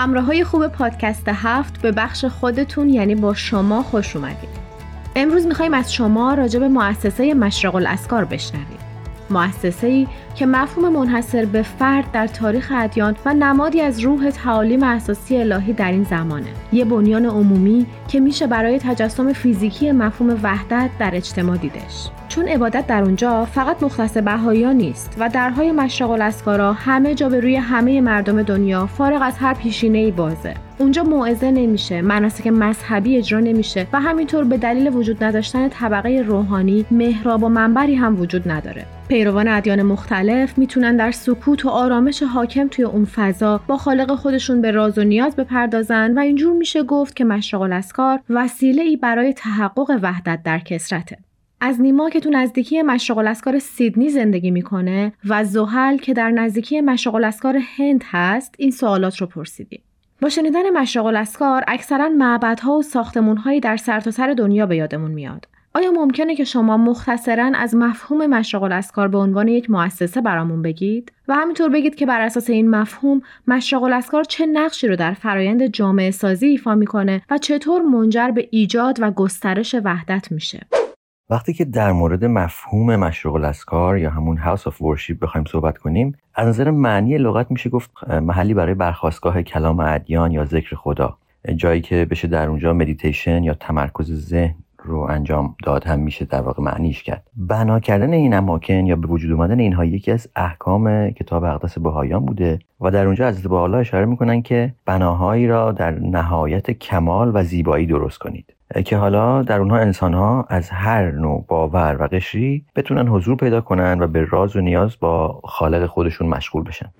همراه های خوب پادکست هفت به بخش خودتون یعنی با شما خوش اومدید. امروز می‌خوایم از شما راجع به مؤسسه مشرق الاسکار بشنویم. مؤسسه ای که مفهوم منحصر به فرد در تاریخ ادیان و نمادی از روح تعالیم اساسی الهی در این زمانه. یه بنیان عمومی که میشه برای تجسم فیزیکی مفهوم وحدت در اجتماع دیدش. چون عبادت در اونجا فقط مختص بهایی نیست و درهای مشرق الاسکارا همه جا به روی همه مردم دنیا فارغ از هر پیشینه ای بازه. اونجا موعظه نمیشه مناسک مذهبی اجرا نمیشه و همینطور به دلیل وجود نداشتن طبقه روحانی محراب و منبری هم وجود نداره. پیروان ادیان مختلف می‌تونن در سکوت و آرامش حاکم توی اون فضا با خالق خودشون به راز و نیاز بپردازن و اینجور میشه گفت که مشرق الاسکار وسیله ای برای تحقق وحدت در کسرته. از نیما که تو نزدیکی مشرق الاسکار سیدنی زندگی می‌کنه و زحل که در نزدیکی مشرق الاسکار هند هست این سوالات رو پرسیدیم. با شنیدن مشرق‌الاذکار اکثرا معبدها و ساختمونهایی در سرتاسر سر دنیا به یادمون میاد. آیا ممکنه که شما مختصرا از مفهوم مشرق‌الاذکار به عنوان یک مؤسسه برامون بگید؟ و همینطور بگید که بر اساس این مفهوم مشرق‌الاذکار چه نقشی رو در فرایند جامعه سازی ایفا می‌کنه و چطور منجر به ایجاد و گسترش وحدت میشه؟ وقتی که در مورد مفهوم مشرق‌الاذکار یا همون House of Worship بخوایم صحبت کنیم از نظر معنی لغت میشه گفت محلی برای برخاستگاه کلام ادیان یا ذکر خدا. جایی که بشه در اونجا مدیتیشن یا تمرکز ذهن رو انجام داد هم میشه در واقع معنیش کرد. بنا کردن این اماکن یا به وجود اومدن اینها یکی از احکام کتاب اقدس بهایان بوده و در اونجا از بالا اشاره می‌کنن که بناهایی را در نهایت کمال و زیبایی درست کنید. که حالا در اونها انسان ها از هر نوع باور و قشری بتونن حضور پیدا کنن و به راز و نیاز با خالق خودشون مشغول بشن.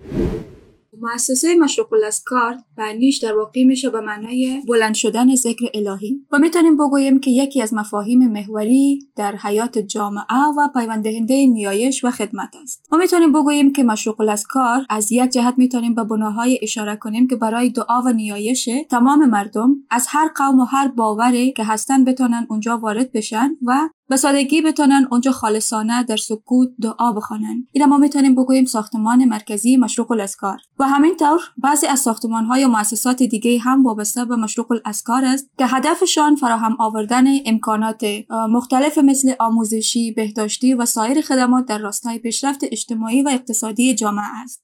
مؤسسه مشروق الاسکار بنیش در واقع میشه به معنای بلند شدن ذکر الهی. و می‌تونیم بگوییم که یکی از مفاهیم محوری در حیات جامعه و پیوندهنده نیایش و خدمت است. ما می‌تونیم بگوییم که مشروق الاسکار از یک جهت می‌تونیم به بناهای اشاره کنیم که برای دعا و نیایش تمام مردم از هر قوم و هر باوری که هستن بتونن اونجا وارد بشن و به سادگی بتونن اونجا خالصانه در سکوت دعا بخوانن. این ما می‌تونیم بگوییم ساختمان مرکزی مشروق الاسکار. و همینطور بعضی از ساختمان های و مؤسسات دیگه هم وابسته به مشروق الاسکار است که هدفشان فراهم آوردن امکانات مختلف مثل آموزشی بهداشتی و سایر خدمات در راستای پیشرفت اجتماعی و اقتصادی جامعه است.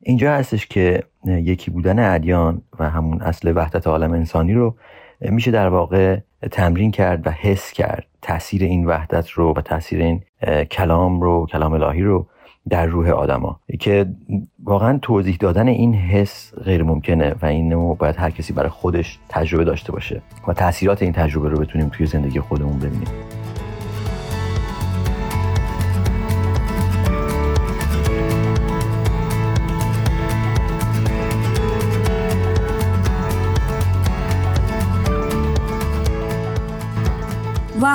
اینجا هستش که یکی بودن ادیان و همون اصل وحدت عالم انسانی رو میشه در واقع تمرین کرد و حس کرد تاثیر این وحدت رو و تاثیر این کلام رو کلام الهی رو در روح آدما. که واقعا توضیح دادن این حس غیر ممکنه و اینو باید هر کسی برای خودش تجربه داشته باشه و تاثیرات این تجربه رو بتونیم توی زندگی خودمون ببینیم.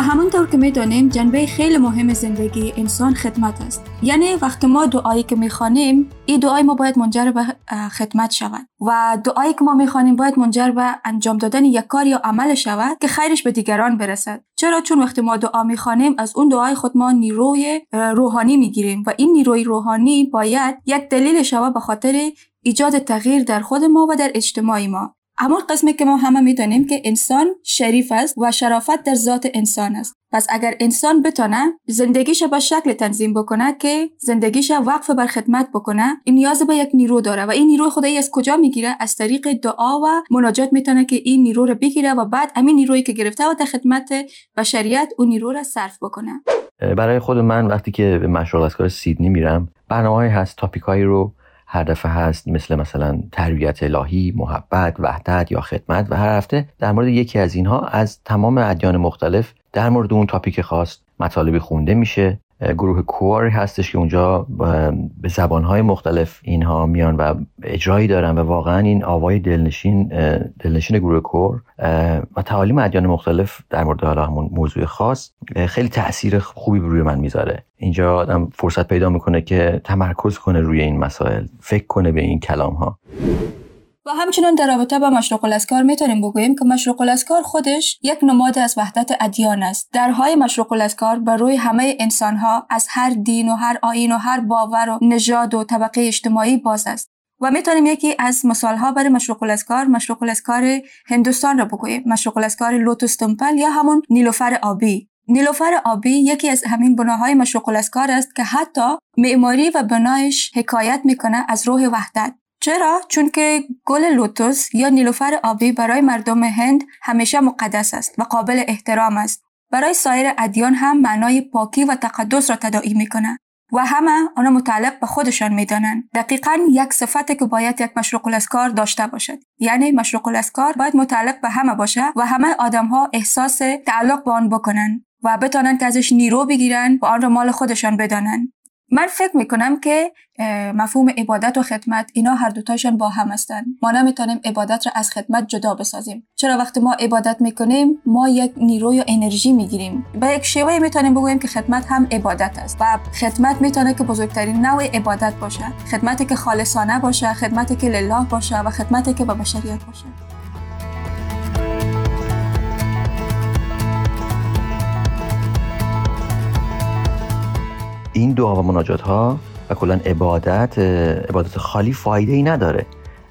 همونطور که می‌دانیم جنبه خیلی مهم زندگی انسان خدمت است. یعنی وقتی ما دعایی که می‌خوانیم این دعای ما باید منجر به خدمت شود. و دعایی که ما می‌خوانیم باید منجر به انجام دادن یک کار یا عمل شود که خیرش به دیگران برسد. چرا؟ چون وقتی ما دعا می‌خوانیم از اون دعای خود ما نیروی روحانی می‌گیریم. و این نیروی روحانی باید یک دلیل شود به خاطر ایجاد تغییر در خود ما و در اجتماع ما. اما قسمی که ما همه می‌دانیم که انسان شریف است و شرافت در ذات انسان است. پس اگر انسان بتونه زندگیش به شکل تنظیم بکنه که زندگیش وقف بر خدمت بکنه این نیاز به یک نیرو داره و این نیرو خدایی از کجا می‌گیره؟ از طریق دعا و مناجات می‌تونه که این نیرو رو بگیره و بعد همین نیرویی که گرفته و در خدمت بشریت اون نیرو رو صرف بکنه. برای خود من وقتی که به مشغول از کار سیدنی میرم برنامه هست تاپیکایی رو هر هست مثل مثلا تربیت الهی، محبت، وحدت یا خدمت و هر هفته در مورد یکی از اینها از تمام ادیان مختلف در مورد اون تاپیک خاص مطالبی خونده میشه. گروه کواری هستش که اونجا به زبانهای مختلف اینها میان و اجرایی دارن و واقعا این آوای دلنشین دلنشین گروه کور و تعالیم ادیان مختلف در مورد حالا همون موضوع خاص خیلی تاثیر خوبی روی من می‌ذاره. اینجا آدم فرصت پیدا می‌کنه که تمرکز کنه روی این مسائل فکر کنه به این کلام ها و همچنان در رابطه با مشروق الاسکار می‌تونیم بگوییم که مشروق الاسکار خودش یک نماد از وحدت ادیان است. درهای مشروق الاسکار بر روی همه انسانها از هر دین و هر آیین و هر باور و نژاد و طبقه اجتماعی باز است. و می‌تونیم یکی از مثال ها برای مشروق الاسکار مشروق الاسکار هندوستان را بگوییم. مشروق الاسکار لوتوس تمپل یا همون نیلوفر آبی. نیلوفر آبی یکی از همین بناهای مشروق الاسکار است که حتی معماری و بنایش حکایت می‌کنه از روح وحدت. چرا؟ چون که گل لوتوس یا نیلوفر آبی برای مردم هند همیشه مقدس است و قابل احترام است. برای سایر ادیان هم معنای پاکی و تقدس را تداعی می‌کنه و همه آنها متعلق به خودشان می‌دانند دقیقا یک صفتی که باید یک مشروق الاسکار داشته باشد یعنی مشروق الاسکار باید متعلق به همه باشه و همه آدم ها احساس تعلق به آن بکنن و بتانند که ازش نیرو بگیرن و آن را مال خودشان بدانند من فکر می‌کنم که مفهوم عبادت و خدمت اینا هر دوتاشون با هم هستن. ما نمی‌تونیم عبادت را از خدمت جدا بسازیم. چرا وقتی ما عبادت می‌کنیم ما یک نیرو یا انرژی می‌گیریم. به یک شیوه می‌تونیم بگوییم که خدمت هم عبادت است و خدمت می‌تونه که بزرگترین نوع عبادت باشه. خدمتی که خالصانه باشه خدمتی که لله باشه و خدمتی که به بشریت باشه. این دعا و مناجات ها و کلا عبادت عبادت خالی فایده ای نداره.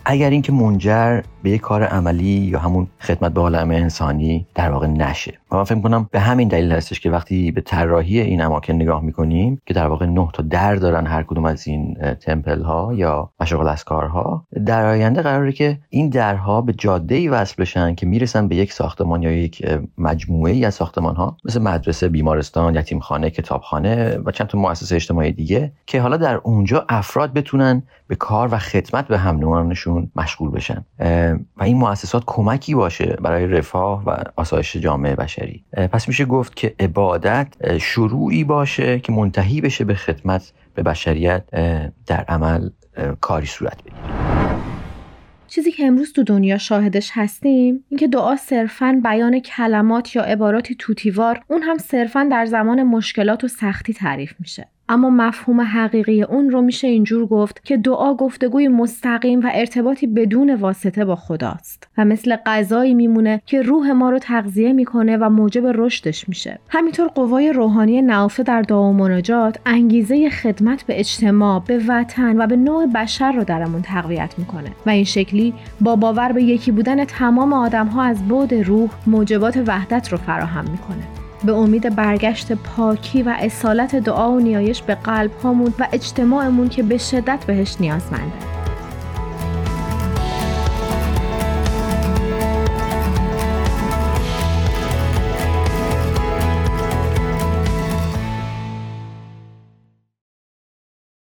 اگر اینکه منجر به یک کار عملی یا همون خدمت به عالم انسانی در واقع نشه. و من فکر کنم به همین دلیل هستش که وقتی به طراحی این اماکن نگاه می‌کنیم که در واقع نه تا در دارن هر کدوم از این تمپل ها یا مشاغل اسکار ها در آینده قراره که این درها به جاده ای وصل بشن که می‌رسن به یک ساختمان یا یک مجموعه ای از ساختمان ها مثل مدرسه بیمارستان یتیمخانه کتابخانه و چند تا مؤسسه اجتماعی دیگه که حالا در اونجا افراد بتونن به کار و خدمت به هم مشغول بشن. و این مؤسسات کمکی باشه برای رفاه و آسایش جامعه بشری. پس میشه گفت که عبادت شروعی باشه که منتهی بشه به خدمت به بشریت در عمل کاری صورت بگیره. چیزی که امروز تو دنیا شاهدش هستیم اینکه دعا صرفا بیان کلمات یا عباراتی توتیوار اون هم صرفا در زمان مشکلات و سختی تعریف میشه. اما مفهوم حقیقی اون رو میشه اینجور گفت که دعا گفتگوی مستقیم و ارتباطی بدون واسطه با خداست. و مثل غذایی میمونه که روح ما رو تغذیه می‌کنه و موجب رشدش میشه. همینطور قوای روحانی نافه در دعا و مناجات انگیزه خدمت به اجتماع به وطن و به نوع بشر رو درمون تقویت می‌کنه. و این شکلی با باور به یکی بودن تمام آدم ها از بعد روح موجبات وحدت رو فراهم می‌کنه. به امید برگشت پاکی و اصالت دعا و نیایش به قلب هامون و اجتماعمون که به شدت بهش نیازمنده.